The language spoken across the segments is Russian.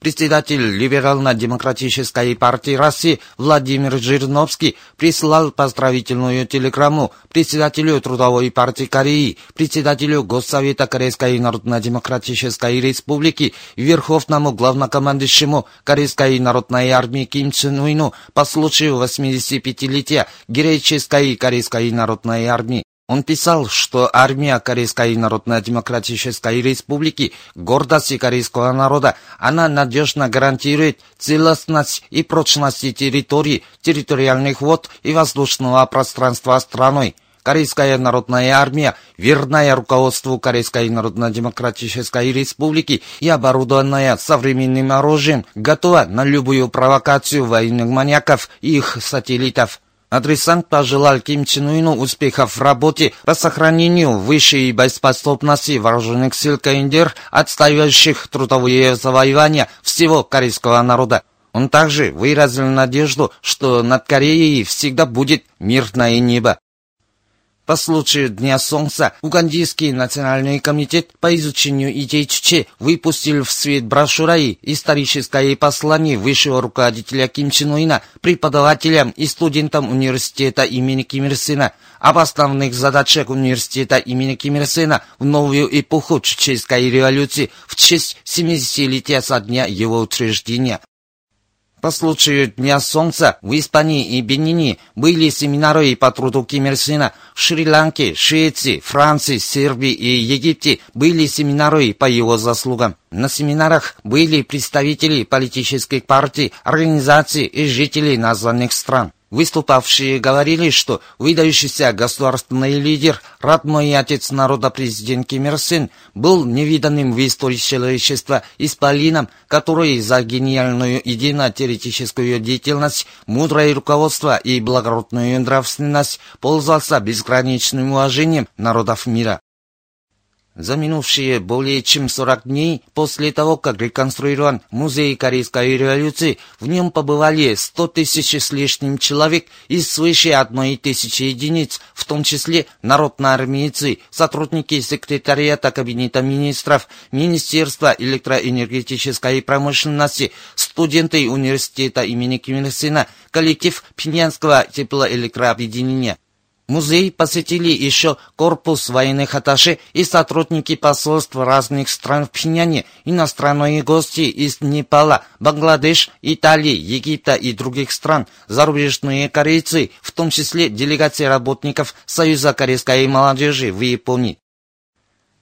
Председатель Либерально-демократической партии России Владимир Жириновский прислал поздравительную телеграмму председателю Трудовой партии Кореи, председателю Госсовета Корейской Народно-демократической республики, верховному главнокомандующему Корейской народной армии Ким Чен Уину по случаю 85-летия героической Корейской народной армии. Он писал, что армия Корейской Народно-Демократической Республики – гордость корейского народа. Она надежно гарантирует целостность и прочность территории, территориальных вод и воздушного пространства страной. Корейская народная армия, верная руководству Корейской Народно-Демократической Республики и оборудованная современным оружием, готова на любую провокацию военных маньяков и их сателлитов. Адресант пожелал Ким Чен Ыну успехов в работе по сохранению высшей боеспособности вооруженных сил КНДР, отстаивающих трудовые завоевания всего корейского народа. Он также выразил надежду, что над Кореей всегда будет мирное небо. По случаю Дня Солнца Угандийский национальный комитет по изучению идей Чуче выпустил в свет брошюра и историческое послание высшего руководителя Ким Чен Уина преподавателям и студентам университета имени Ким Ир Сена об основных задачах университета имени Ким Ир Сена в новую эпоху чеченской революции в честь 70-летия со дня его учреждения. По случаю Дня Солнца в Испании и Бенине были семинары по труду Ким Ир Сена. В Шри-Ланке, Швеции, Франции, Сербии и Египте были семинары по его заслугам. На семинарах были представители политических партий, организаций и жителей названных стран. Выступавшие говорили, что выдающийся государственный лидер, родной отец народа президент Ким Ир Сен, был невиданным в истории человечества исполином, который за гениальную идейно-теоретическую деятельность, мудрое руководство и благородную нравственность пользовался безграничным уважением народов мира. За минувшие более чем 40 дней после того, как реконструирован музей Корейской революции, в нем побывали 100 тысяч с лишним человек из свыше одной тысячи единиц, в том числе народноармейцы, сотрудники секретариата Кабинета министров, Министерства электроэнергетической промышленности, студенты университета имени Ким Ир Сена, коллектив Пинянского теплоэлектрообъединения. Музей посетили еще корпус военных атташе и сотрудники посольств разных стран в Пхеньяне, иностранные гости из Непала, Бангладеш, Италии, Египта и других стран, зарубежные корейцы, в том числе делегации работников Союза корейской молодежи в Японии.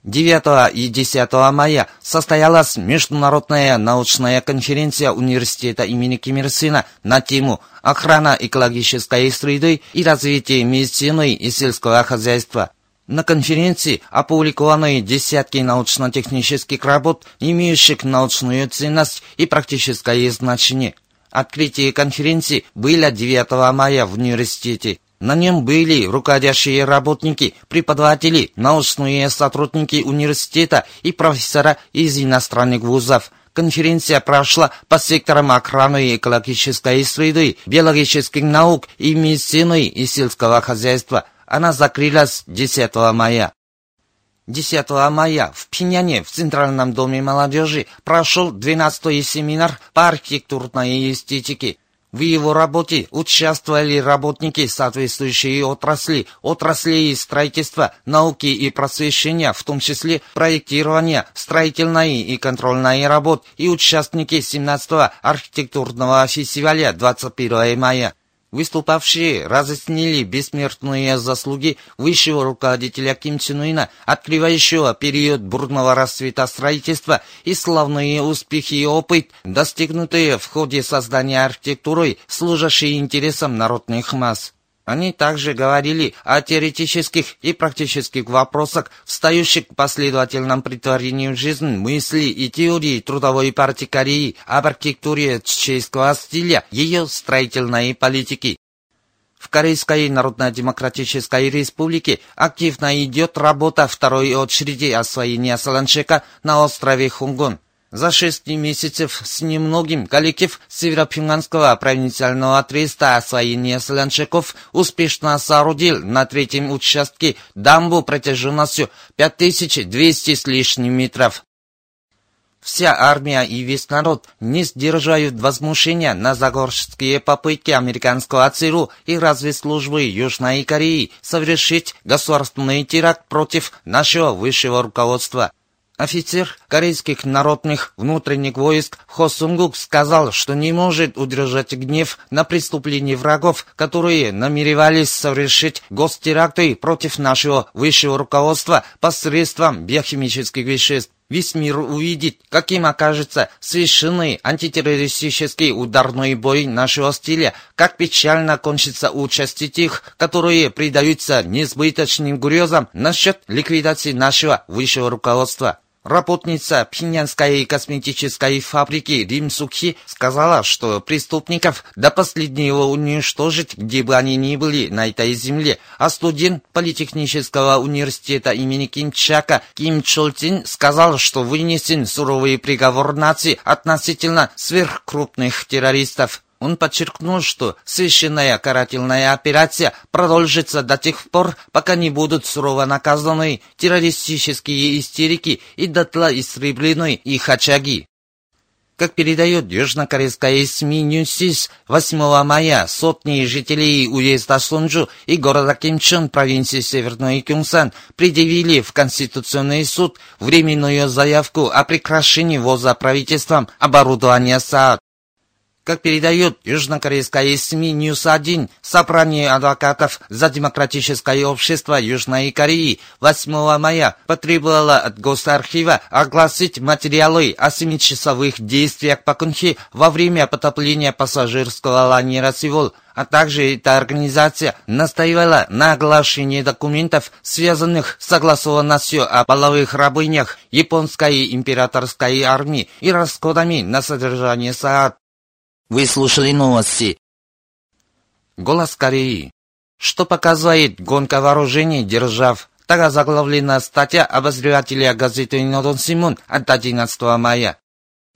9 и 10 мая состоялась международная научная конференция университета имени Ким Ир Сына на тему «Охрана экологической среды и развитие медицины и сельского хозяйства». На конференции опубликованы десятки научно-технических работ, имеющих научную ценность и практическое значение. Открытие конференции было 9 мая в университете. На нем были руководящие работники, преподаватели, научные сотрудники университета и профессора из иностранных вузов. Конференция прошла по секторам охраны экологической среды, биологических наук и медицины и сельского хозяйства. Она закрылась 10 мая. 10 мая в Пиняне в Центральном доме молодежи прошел 12-й семинар по архитектурной эстетике. В его работе участвовали работники соответствующей отрасли, отраслей строительства, науки и просвещения, в том числе проектирования, строительной и контрольной работ и участники 17-го архитектурного фестиваля 21 мая. Выступавшие разъяснили бессмертные заслуги высшего руководителя Ким Чен Ына, открывающего период бурного расцвета строительства и славные успехи и опыт, достигнутые в ходе создания архитектуры, служащей интересам народных масс. Они также говорили о теоретических и практических вопросах, встающих к последовательном притворению в жизнь мысли и теории трудовой партии Кореи об архитектуре чеченского стиля, ее строительной политики. в Корейской Народно-Демократической Республике активно идет работа второй очереди освоения Саланчека на острове Хунгун. За шесть месяцев с немногим коллектив Северопинганского провинциального треста освоения Солончаков успешно соорудил на третьем участке дамбу протяженностью 5200 с лишним метров. Вся армия и весь народ не сдерживают возмущения на загорские попытки американского ЦРУ и разведслужбы Южной Кореи совершить государственный теракт против нашего высшего руководства. Офицер корейских народных внутренних войск Хо Сунгук сказал, что не может удержать гнев на преступления врагов, которые намеревались совершить гостеракты против нашего высшего руководства посредством биохимических веществ. Весь мир увидит, каким окажется совершенный антитеррористический ударный бой нашего стиля, как печально кончится участие тех, которые предаются несбыточным грезам насчет ликвидации нашего высшего руководства. Работница Пинянской косметической фабрики Рим Сукхи сказала, что преступников до последнего уничтожить, где бы они ни были на этой земле, а студент Политехнического университета имени Кинчака Ким Чолтин сказал, что вынесен суровый приговор нации относительно сверхкрупных террористов. Он подчеркнул, что священная карательная операция продолжится до тех пор, пока не будут сурово наказаны террористические истерики и дотла истреблены их очаги. Как передает южнокорейская СМИ Ньюсис, 8 мая сотни жителей уезда Сунджу и города Кимчон провинции Северной Кёнсан предъявили в Конституционный суд временную заявку о прекращении ввоза правительством оборудования THAAD. Как передает южнокорейская СМИ «Ньюс-1», собрание адвокатов за демократическое общество Южной Кореи 8 мая потребовало от Госархива огласить материалы о семичасовых действиях Пак Кын Хе во время потопления пассажирского лайнера «Севоль», а также эта организация настаивала на оглашении документов, связанных с согласованностью о половых рабынях японской императорской армии и расходами на содержание СААД. Вы слушали новости. Голос Кореи. Что показывает гонка вооружений держав? Так заглавлена статья обозревателя газеты «Нодон Симон» от 11 мая.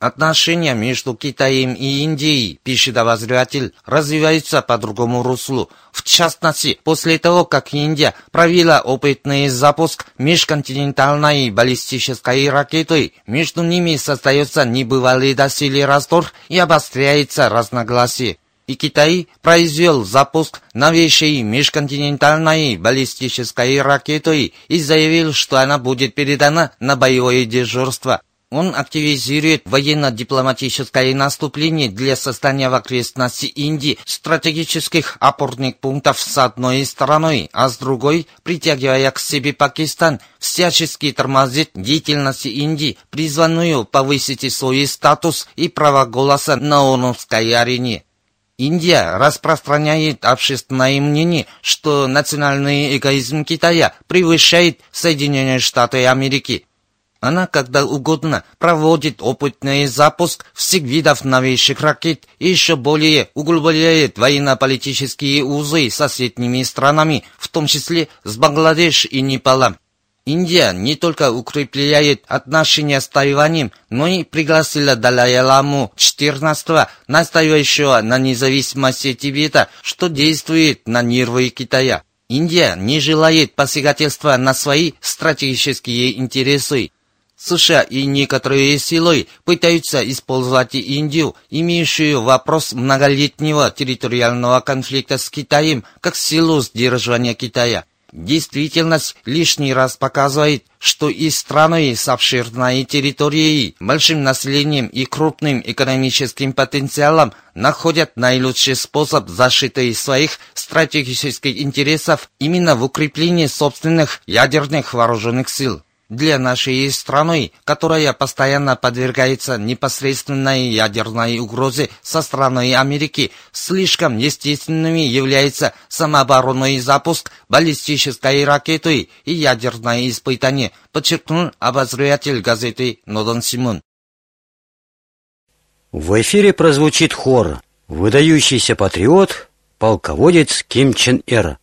Отношения между Китаем и Индией, пишет обозреватель, развиваются по другому руслу. В частности, после того, как Индия провела опытный запуск межконтинентальной баллистической ракеты, между ними создается небывалый доселе раздор и обостряется разногласие. И Китай произвел запуск новейшей межконтинентальной баллистической ракеты и заявил, что она будет передана на боевое дежурство. Он активизирует военно-дипломатическое наступление для создания в окрестности Индии стратегических опорных пунктов с одной стороны, а с другой, притягивая к себе Пакистан, всячески тормозит деятельность Индии, призванную повысить свой статус и право голоса на ОНУской арене. Индия распространяет общественное мнение, что национальный эгоизм Китая превышает Соединенные Штаты Америки. Она когда угодно проводит опытный запуск всех видов новейших ракет и еще более углубляет военно-политические узы с соседними странами, в том числе с Бангладеш и Непалом. Индия не только укрепляет отношения с Тайванем, но и пригласила Далай-Ламу XIV, настаивающего на независимости Тибета, что действует на нервы Китая. Индия не желает посягательства на свои стратегические интересы. США и некоторые силы пытаются использовать Индию, имеющую вопрос многолетнего территориального конфликта с Китаем, как силу сдерживания Китая. Действительность лишний раз показывает, что и страны с обширной территорией, большим населением и крупным экономическим потенциалом находят наилучший способ защиты своих стратегических интересов именно в укреплении собственных ядерных вооруженных сил для нашей страны, которая постоянно подвергается непосредственной ядерной угрозе со стороны Америки, слишком естественными является самооборонный запуск баллистической ракеты и ядерное испытание, подчеркнул обозреватель газеты Нодон Симон. В эфире прозвучит хор «Выдающийся патриот» полководец Ким Чен Ир.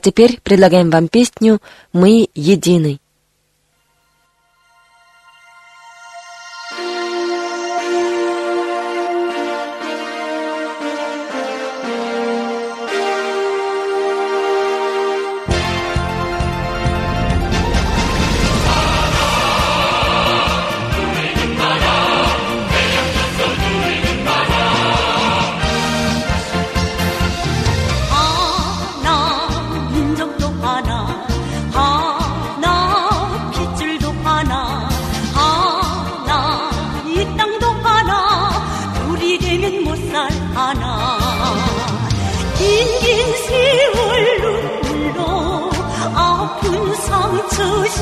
Теперь предлагаем вам песню «Мы едины».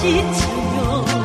心情哟。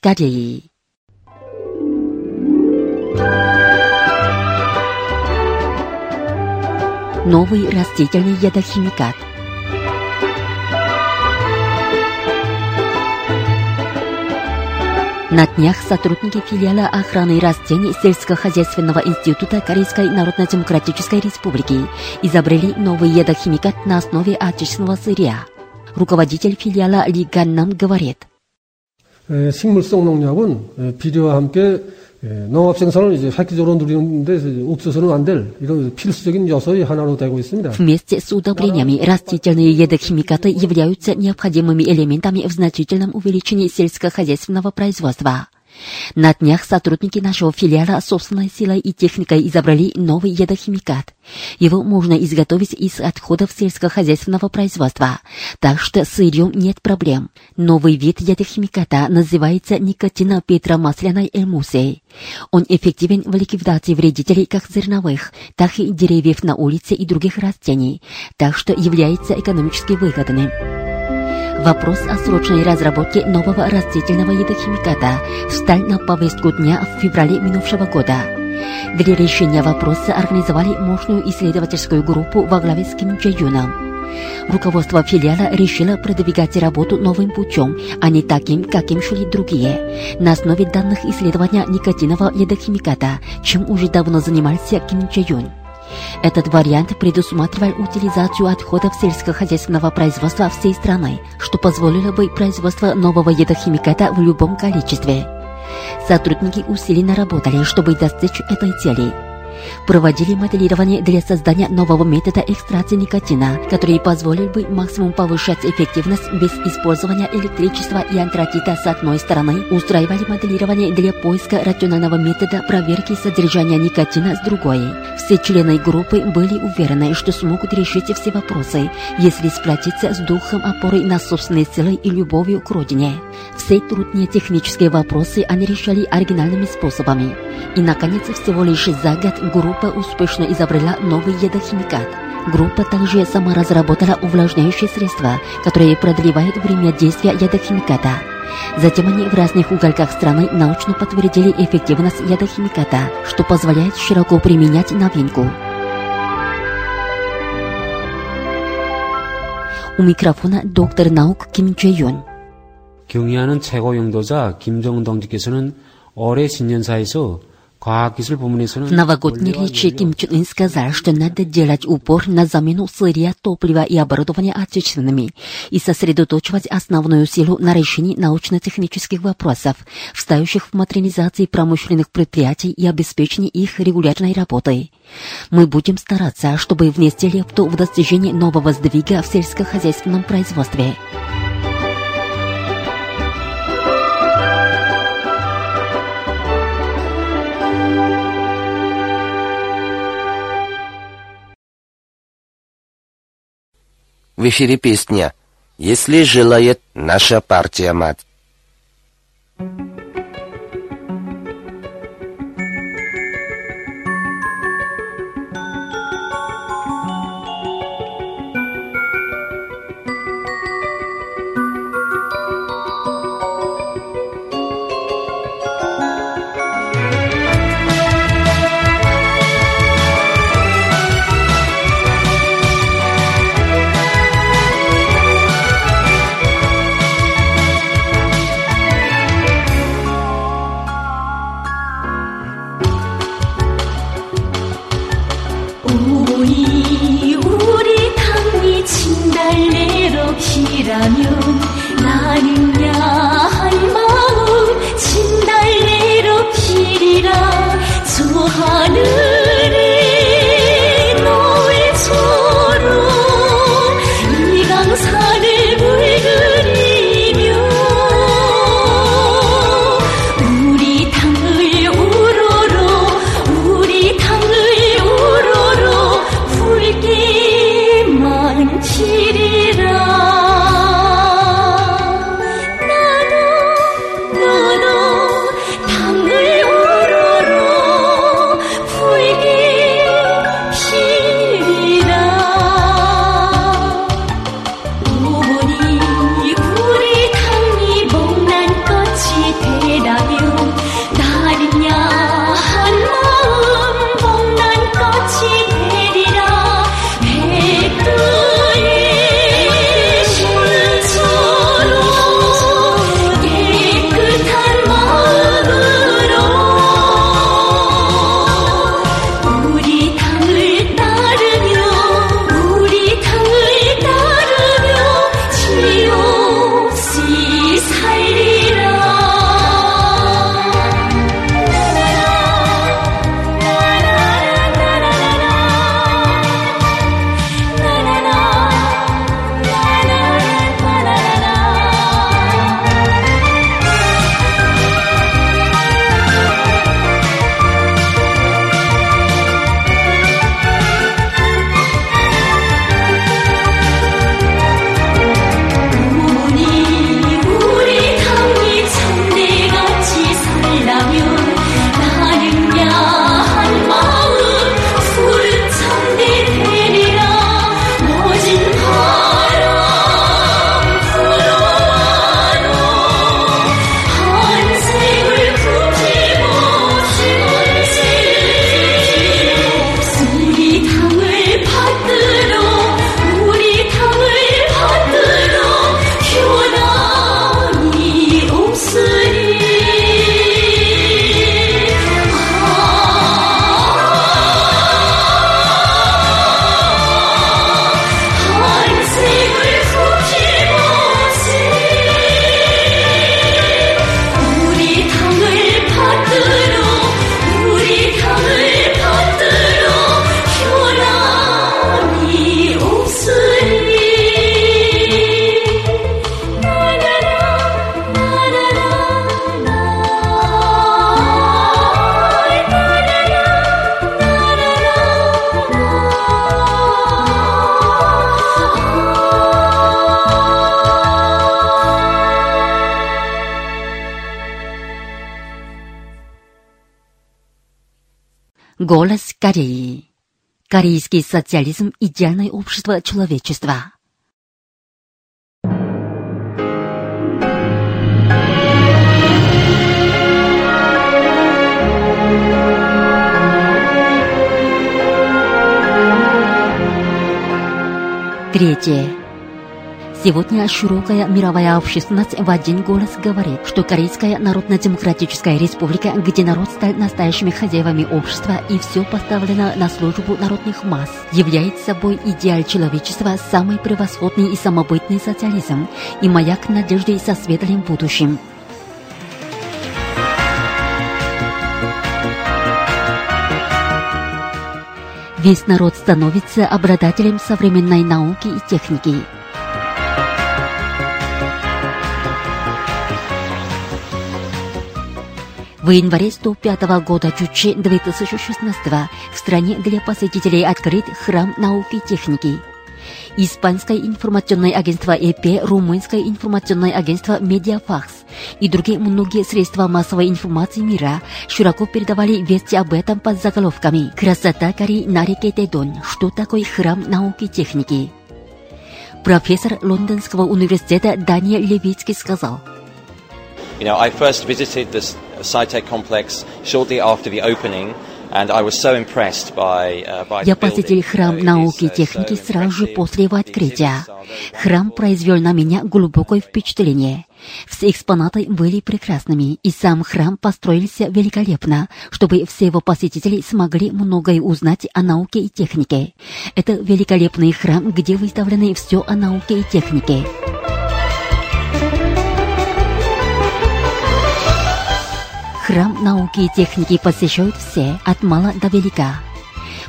Кореи. Новый растительный ядохимикат. На днях сотрудники филиала охраны растений сельскохозяйственного института Корейской Народно-Демократической Республики изобрели новый ядохимикат на основе отечественного сырья. Руководитель филиала Ли Ганнам говорит, 에, 식물성 농약은 에, 비료와 함께 에, 농업 생산을 이제 획기적으로 누리는데 이제 없어서는 안 될 이런 필수적인 요소의 하나로 되고 있습니다. Вместе с удобрениями растительные ядохимикаты являются необходимыми элементами в значительном увеличении сельскохозяйственного производства. На днях сотрудники нашего филиала собственной силой и техникой изобрели новый ядохимикат. Его можно изготовить из отходов сельскохозяйственного производства, так что с сырьем нет проблем. Новый вид ядохимиката называется никотинопетромасляной эмульсией. Он эффективен в ликвидации вредителей как зерновых, так и деревьев на улице и других растений, так что является экономически выгодным. Вопрос о срочной разработке нового растительного ядохимиката встал на повестку дня в феврале минувшего года. Для решения вопроса организовали мощную исследовательскую группу во главе с Ким Чжэ Юном. Руководство филиала решило продвигать работу новым путем, а не таким, каким шли другие, на основе данных исследования никотинового ядохимиката, чем уже давно занимался Ким Чжэ Юн. Этот вариант предусматривал утилизацию отходов сельскохозяйственного производства всей страны, что позволило бы производство нового ядохимиката в любом количестве. Сотрудники усиленно работали, чтобы достичь этой цели. Проводили моделирование для создания нового метода экстракции никотина, который позволил бы максимум повышать эффективность без использования электричества и антрацита с одной стороны. Устраивали моделирование для поиска рационального метода проверки содержания никотина с другой. Все члены группы были уверены, что смогут решить все вопросы, если сплотиться с духом опоры на собственные силы и любовью к родине. Все трудные технические вопросы они решали оригинальными способами. И, наконец, всего лишь за год группа успешно изобрела новый ядохимикат. Группа также сама разработала увлажняющие средства, которые продлевают время действия ядохимиката. Затем они в разных уголках страны научно подтвердили эффективность ядохимиката, что позволяет широко применять новинку. У микрофона доктор наук Ким Чэ Юн. 경의하는 최고 용도자 김정은 동지께서는 올해 신년사에서 과학기술 в новогодней речи Ким Чен Ын сказал, что надо делать упор на замену сырья, топлива и оборудования отечественными и сосредоточивать основную силу на решении научно-технических вопросов, встающих в модернизации промышленных предприятий и обеспечении их регулярной работой. Мы будем стараться, чтобы внести лепту в достижение нового сдвига в сельскохозяйственном производстве. В эфире песня «Если желает наша партия мать». Голос Кореи. Корейский социализм – идеальное общество человечества. Третье. Сегодня широкая мировая общественность в один голос говорит, что Корейская Народно-Демократическая Республика, где народ стал настоящими хозяевами общества и все поставлено на службу народных масс, является собой идеал человечества, самый превосходный и самобытный социализм и маяк надежды со светлым будущим. Весь народ становится обладателем современной науки и техники. В январе 105 года Чучи 2016 в стране для посетителей открыт храм науки и техники. Испанское информационное агентство ЭП, Румынское информационное агентство Медиафакс и другие многие средства массовой информации мира широко передавали вести об этом под заголовками «Красота Кореи на реке Тедон. Что такое храм науки и техники?» Профессор Лондонского университета Даниэль Левицкий сказал – You know, I first visited this SciTech complex shortly after the opening, and I was so impressed by, uh, Я посетил храм науки и техники сразу же после его открытия. Храм произвел на меня глубокое впечатление. Все экспонаты были прекрасными, и сам храм построился великолепно, чтобы все его посетители смогли многое узнать о науке и технике. Это великолепный храм, где выставлены все о науке и технике. Храм науки и техники посещают все, от мала до велика.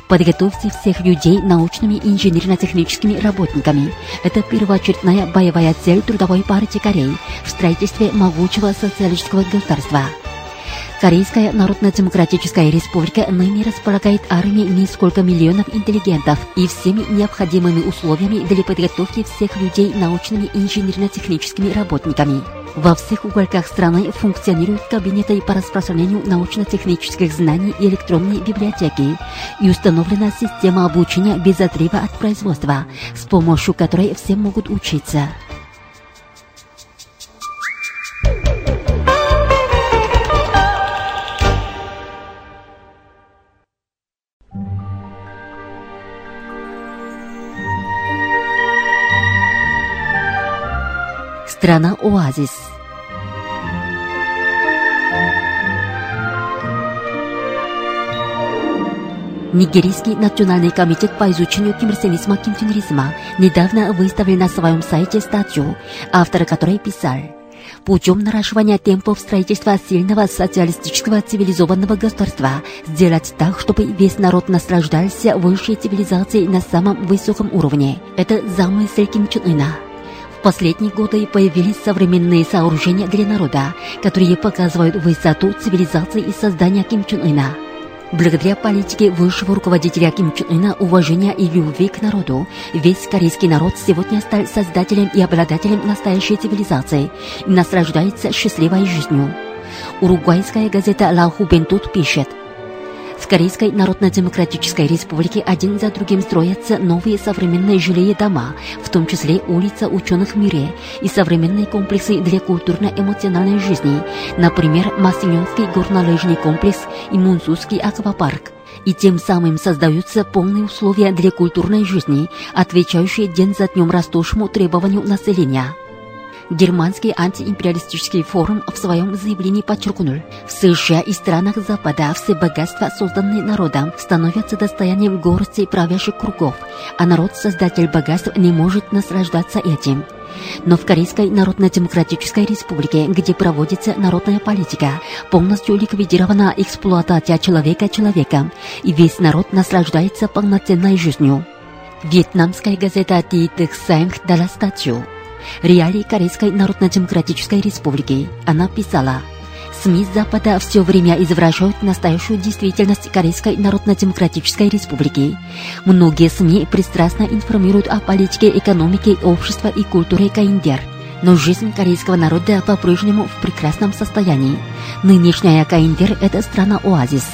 Подготовьте всех людей научными и инженерно-техническими работниками. Это первоочередная боевая цель Трудовой партии Кореи в строительстве могучего социалистического государства. Корейская Народно-Демократическая Республика ныне располагает армией несколько миллионов интеллигентов и всеми необходимыми условиями для подготовки всех людей научными и инженерно-техническими работниками. Во всех уголках страны функционируют кабинеты по распространению научно-технических знаний и электронные библиотеки и установлена система обучения без отрыва от производства, с помощью которой все могут учиться. Страна-оазис. Нигерийский национальный комитет по изучению кимрсенизма кимфинризма недавно выставил на своем сайте статью, автор которой писал Путем наращивания темпов строительства сильного социалистического цивилизованного государства сделать так, чтобы весь народ наслаждался высшей цивилизацией на самом высоком уровне. Это замысел Ким Чен Ына. Последние годы появились современные сооружения для народа, которые показывают высоту цивилизации и создания Ким Чен Ына. Благодаря политике высшего руководителя Ким Чен Ына, уважения и любви к народу, весь корейский народ сегодня стал создателем и обладателем настоящей цивилизации и наслаждается счастливой жизнью. Уругвайская газета «Ла Хубентут» пишет, Корейской Народно-Демократической Республике один за другим строятся новые современные жилые дома, в том числе улица ученых мире и современные комплексы для культурно-эмоциональной жизни, например, Масиньонский горнолыжный комплекс и Мунсузский аквапарк. И тем самым создаются полные условия для культурной жизни, отвечающие день за днем растущему требованию населения. Германский антиимпериалистический форум в своем заявлении подчеркнул, в США и странах Запада все богатства, созданные народом, становятся достоянием горсти правящих кругов, а народ-создатель богатств не может наслаждаться этим. Но в Корейской Народно-Демократической Республике, где проводится народная политика, полностью ликвидирована эксплуатация человека человеком, и весь народ наслаждается полноценной жизнью. Вьетнамская газета «Ти Сэнг» дала статью реалии Корейской Народно-Демократической Республики. Она писала, СМИ Запада все время извращают настоящую действительность Корейской Народно-Демократической Республики. Многие СМИ пристрастно информируют о политике, экономике, обществе и культуре Каиндер. Но жизнь корейского народа по-прежнему в прекрасном состоянии. Нынешняя Каиндер – это страна-оазис.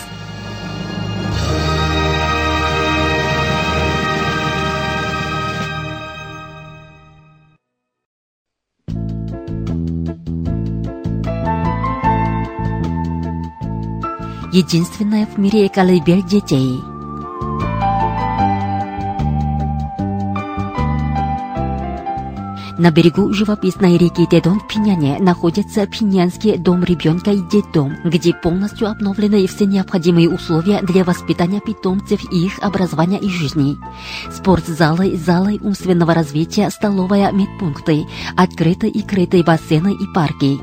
Единственная в мире колыбель детей. На берегу живописной реки Тедон в Пиняне находится Пинянский дом ребенка и детдом, где полностью обновлены все необходимые условия для воспитания питомцев и их образования и жизни. Спортзалы, залы умственного развития, столовая, медпункты, открытые и крытые бассейны и парки.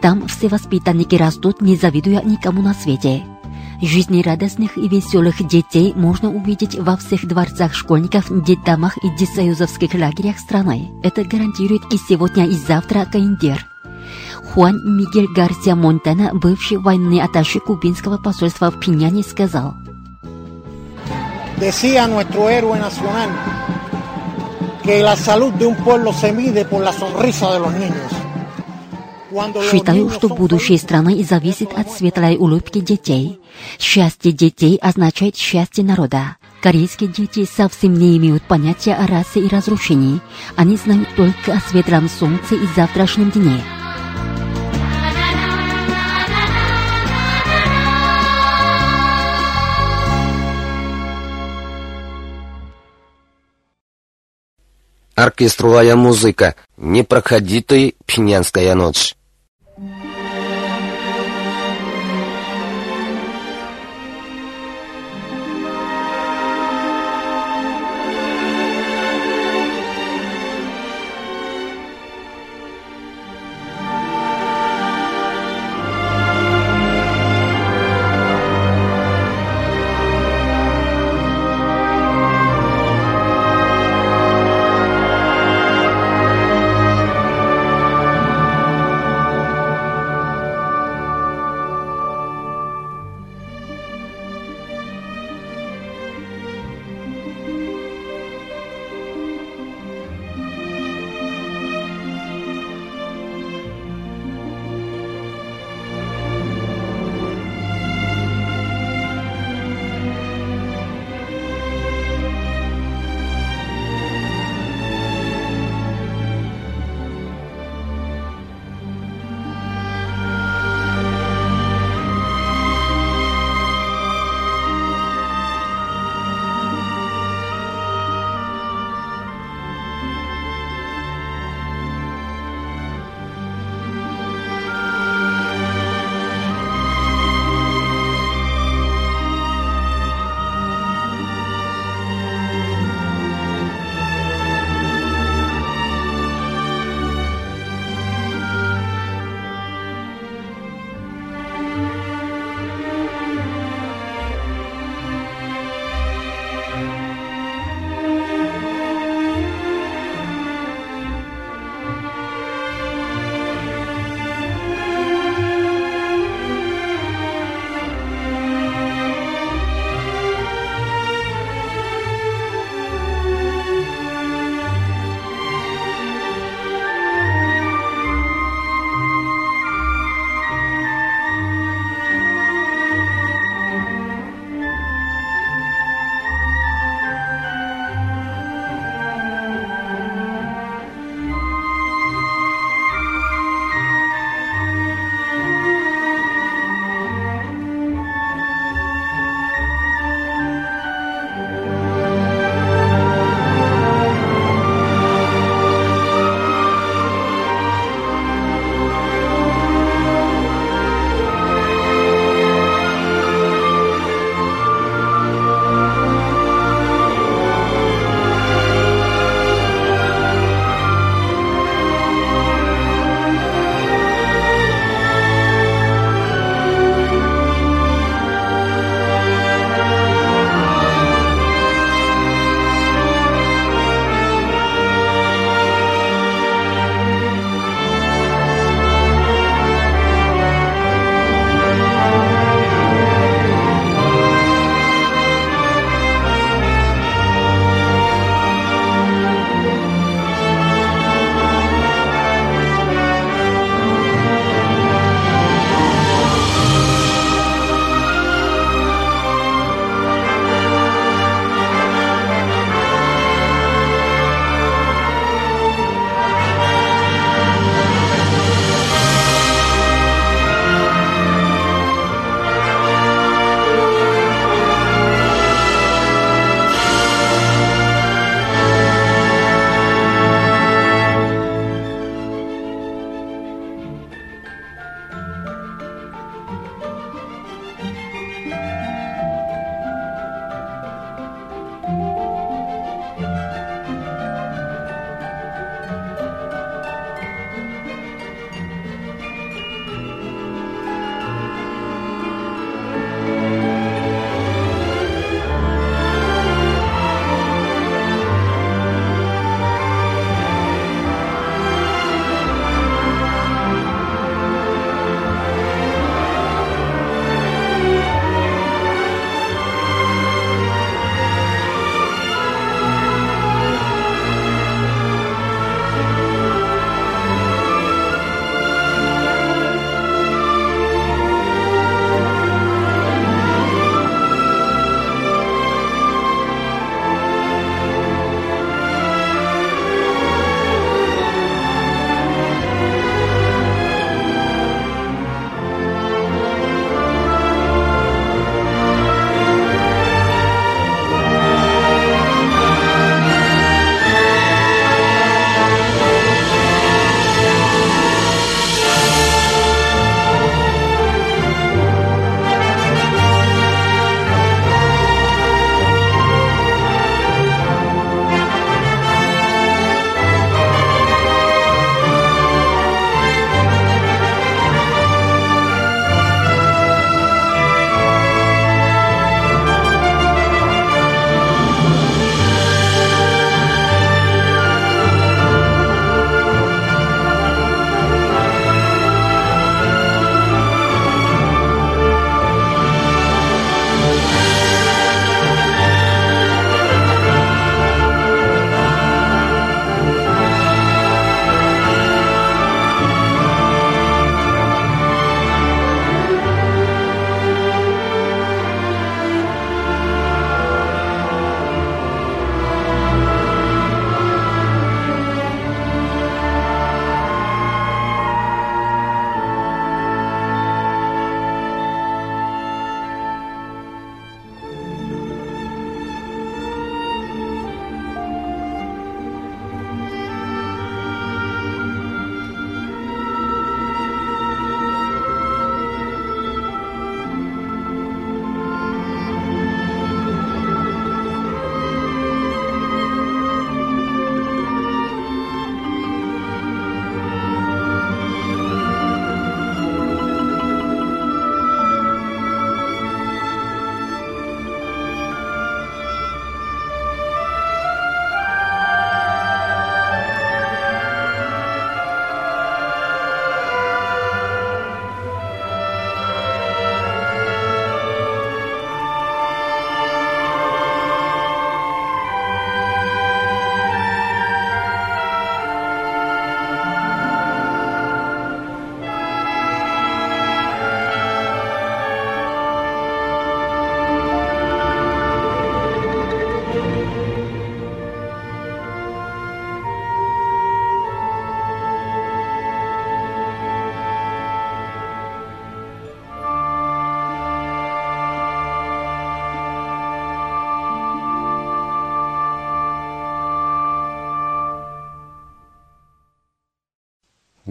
Там все воспитанники растут, не завидуя никому на свете. Жизнерадостных и веселых детей можно увидеть во всех дворцах школьников, детдомах и детсоюзовских лагерях страны. Это гарантирует и сегодня, и завтра Каиндер. Хуан Мигель Гарсия Монтана, бывший военный атташе кубинского посольства в Пиняне, сказал. Decía nuestro héroe nacional la salud de un pueblo se mide por la sonrisa de los niños. Считаю, что будущее страны зависит от светлой улыбки детей. Счастье детей означает счастье народа. Корейские дети совсем не имеют понятия о расе и разрушении. Они знают только о светлом солнце и завтрашнем дне. Оркестровая музыка. Не проходи ты, пьянская ночь.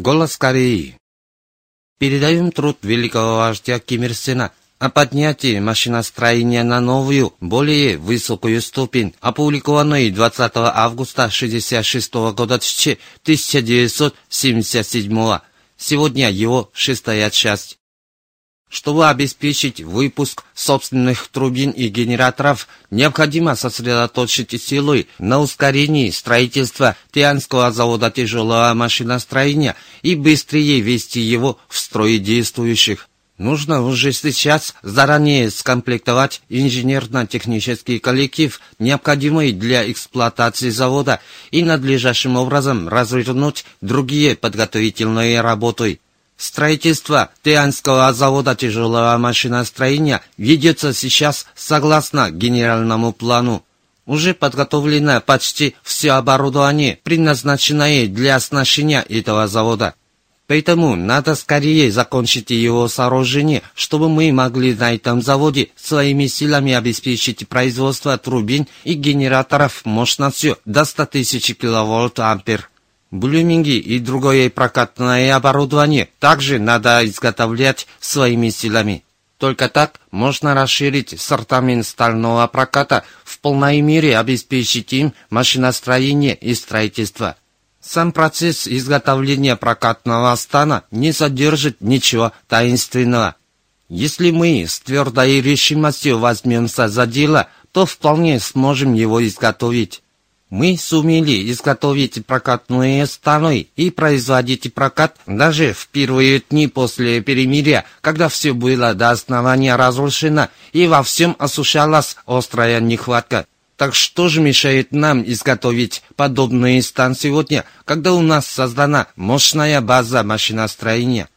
Голос Кореи. Передаем труд великого вождя Ким Ир Сена о поднятии машиностроения на новую, более высокую ступень, опубликованной 20 августа 1966 года 1977 Сегодня его шестая часть. Чтобы обеспечить выпуск собственных турбин и генераторов, необходимо сосредоточить силы на ускорении строительства Тианского завода тяжелого машиностроения и быстрее ввести его в строй действующих. Нужно уже сейчас заранее скомплектовать инженерно-технический коллектив, необходимый для эксплуатации завода, и надлежащим образом развернуть другие подготовительные работы. Строительство Тианского завода тяжелого машиностроения ведется сейчас согласно генеральному плану. Уже подготовлено почти все оборудование, предназначенное для оснащения этого завода. Поэтому надо скорее закончить его сооружение, чтобы мы могли на этом заводе своими силами обеспечить производство турбин и генераторов мощностью до 100 тысяч киловольт-ампер. Блюминги и другое прокатное оборудование также надо изготовлять своими силами. Только так можно расширить ассортимент стального проката, в полной мере обеспечить им машиностроение и строительство. Сам процесс изготовления прокатного стана не содержит ничего таинственного. Если мы с твердой решимостью возьмемся за дело, то вполне сможем его изготовить. Мы сумели изготовить прокатные станы и производить прокат даже в первые дни после перемирия, когда все было до основания разрушено и во всем осушалась острая нехватка. Так что же мешает нам изготовить подобные стан сегодня, когда у нас создана мощная база машиностроения?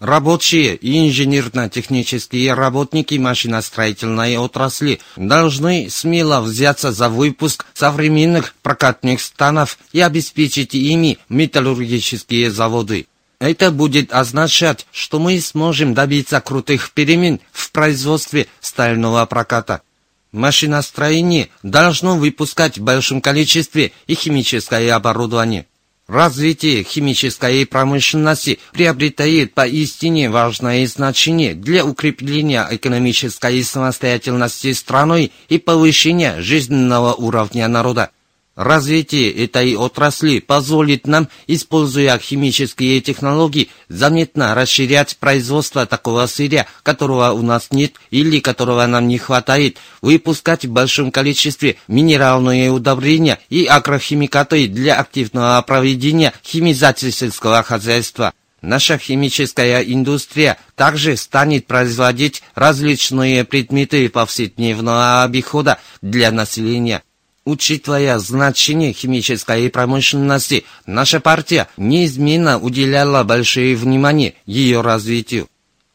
Рабочие и инженерно-технические работники машиностроительной отрасли должны смело взяться за выпуск современных прокатных станов и обеспечить ими металлургические заводы. Это будет означать, что мы сможем добиться крутых перемен в производстве стального проката. Машиностроение должно выпускать в большом количестве и химическое оборудование. Развитие химической промышленности приобретает поистине важное значение для укрепления экономической самостоятельности страны и повышения жизненного уровня народа. Развитие этой отрасли позволит нам, используя химические технологии, заметно расширять производство такого сырья, которого у нас нет или которого нам не хватает, выпускать в большом количестве минеральные удобрения и агрохимикаты для активного проведения химизации сельского хозяйства. Наша химическая индустрия также станет производить различные предметы повседневного обихода для населения. Учитывая значение химической промышленности, наша партия неизменно уделяла большое внимание ее развитию.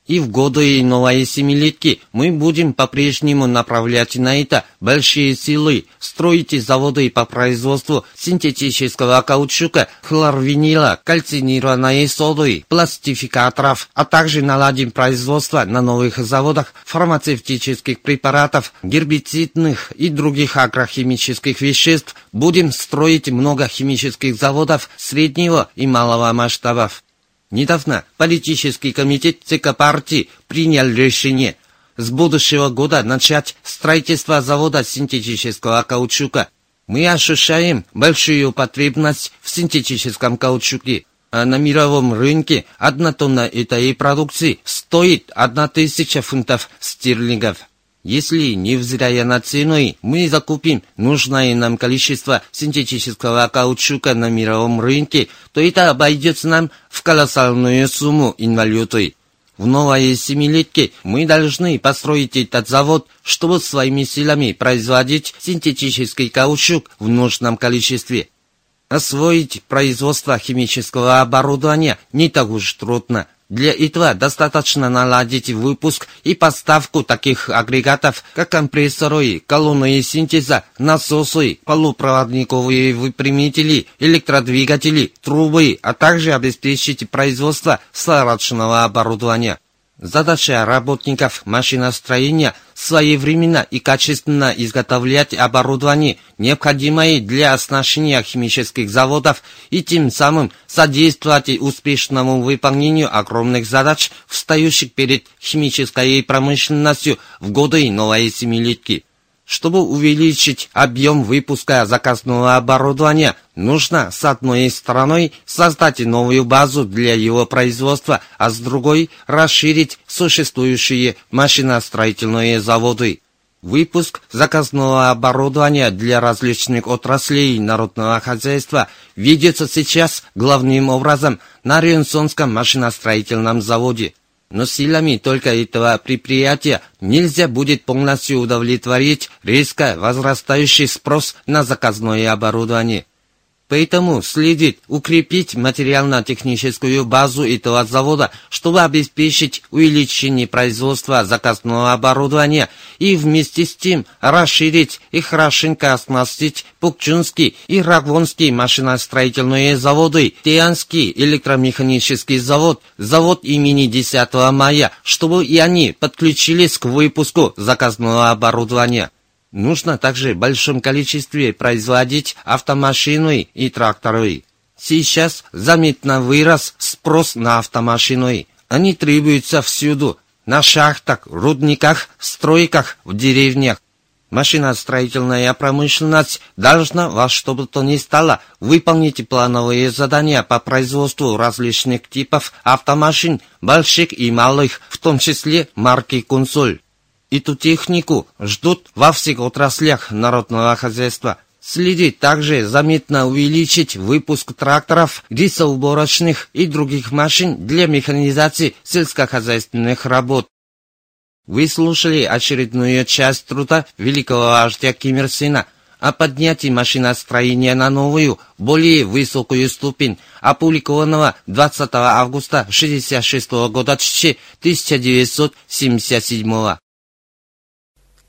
И в годы новой семилетки мы будем по-прежнему направлять на это большие силы, строить заводы по производству синтетического каучука, хлорвинила, кальцинированной соды, пластификаторов, а также наладим производство на новых заводах фармацевтических препаратов, гербицидных и других агрохимических веществ. Будем строить много химических заводов среднего и малого масштабов. Недавно политический комитет ЦК партии принял решение с будущего года начать строительство завода синтетического каучука. Мы ощущаем большую потребность в синтетическом каучуке, а на мировом рынке одна тонна этой продукции стоит 1000 фунтов стерлингов. Если, невзирая на цену, мы закупим нужное нам количество синтетического каучука на мировом рынке, то это обойдется нам в колоссальную сумму инвалютой. В новой семилетке мы должны построить этот завод, чтобы своими силами производить синтетический каучук в нужном количестве. Освоить производство химического оборудования не так уж трудно. Для этого достаточно наладить выпуск и поставку таких агрегатов, как компрессоры, колонны синтеза, насосы, полупроводниковые выпрямители, электродвигатели, трубы, а также обеспечить производство сварочного оборудования. Задача работников машиностроения своевременно и качественно изготовлять оборудование, необходимое для оснащения химических заводов, и тем самым содействовать успешному выполнению огромных задач, встающих перед химической промышленностью в годы новой семилетки. Чтобы увеличить объем выпуска заказного оборудования, нужно с одной стороны создать новую базу для его производства, а с другой расширить существующие машиностроительные заводы. Выпуск заказного оборудования для различных отраслей народного хозяйства ведется сейчас главным образом на Ренсонском машиностроительном заводе но силами только этого предприятия нельзя будет полностью удовлетворить резко возрастающий спрос на заказное оборудование. Поэтому следует укрепить материально-техническую базу этого завода, чтобы обеспечить увеличение производства заказного оборудования и вместе с тем расширить и хорошенько оснастить Пукчунский и Рагвонский машиностроительные заводы, Тианский электромеханический завод, завод имени 10 мая, чтобы и они подключились к выпуску заказного оборудования. Нужно также в большом количестве производить автомашины и тракторы. Сейчас заметно вырос спрос на автомашины. Они требуются всюду. На шахтах, рудниках, стройках, в деревнях. Машиностроительная промышленность должна во что бы то ни стало выполнить плановые задания по производству различных типов автомашин, больших и малых, в том числе марки «Консоль». Эту технику ждут во всех отраслях народного хозяйства. Следит также заметно увеличить выпуск тракторов, рисоуборочных и других машин для механизации сельскохозяйственных работ. Вы слушали очередную часть труда великого вождя Ким Ир Сына о поднятии машиностроения на новую, более высокую ступень, опубликованного 20 августа 1966 года 1977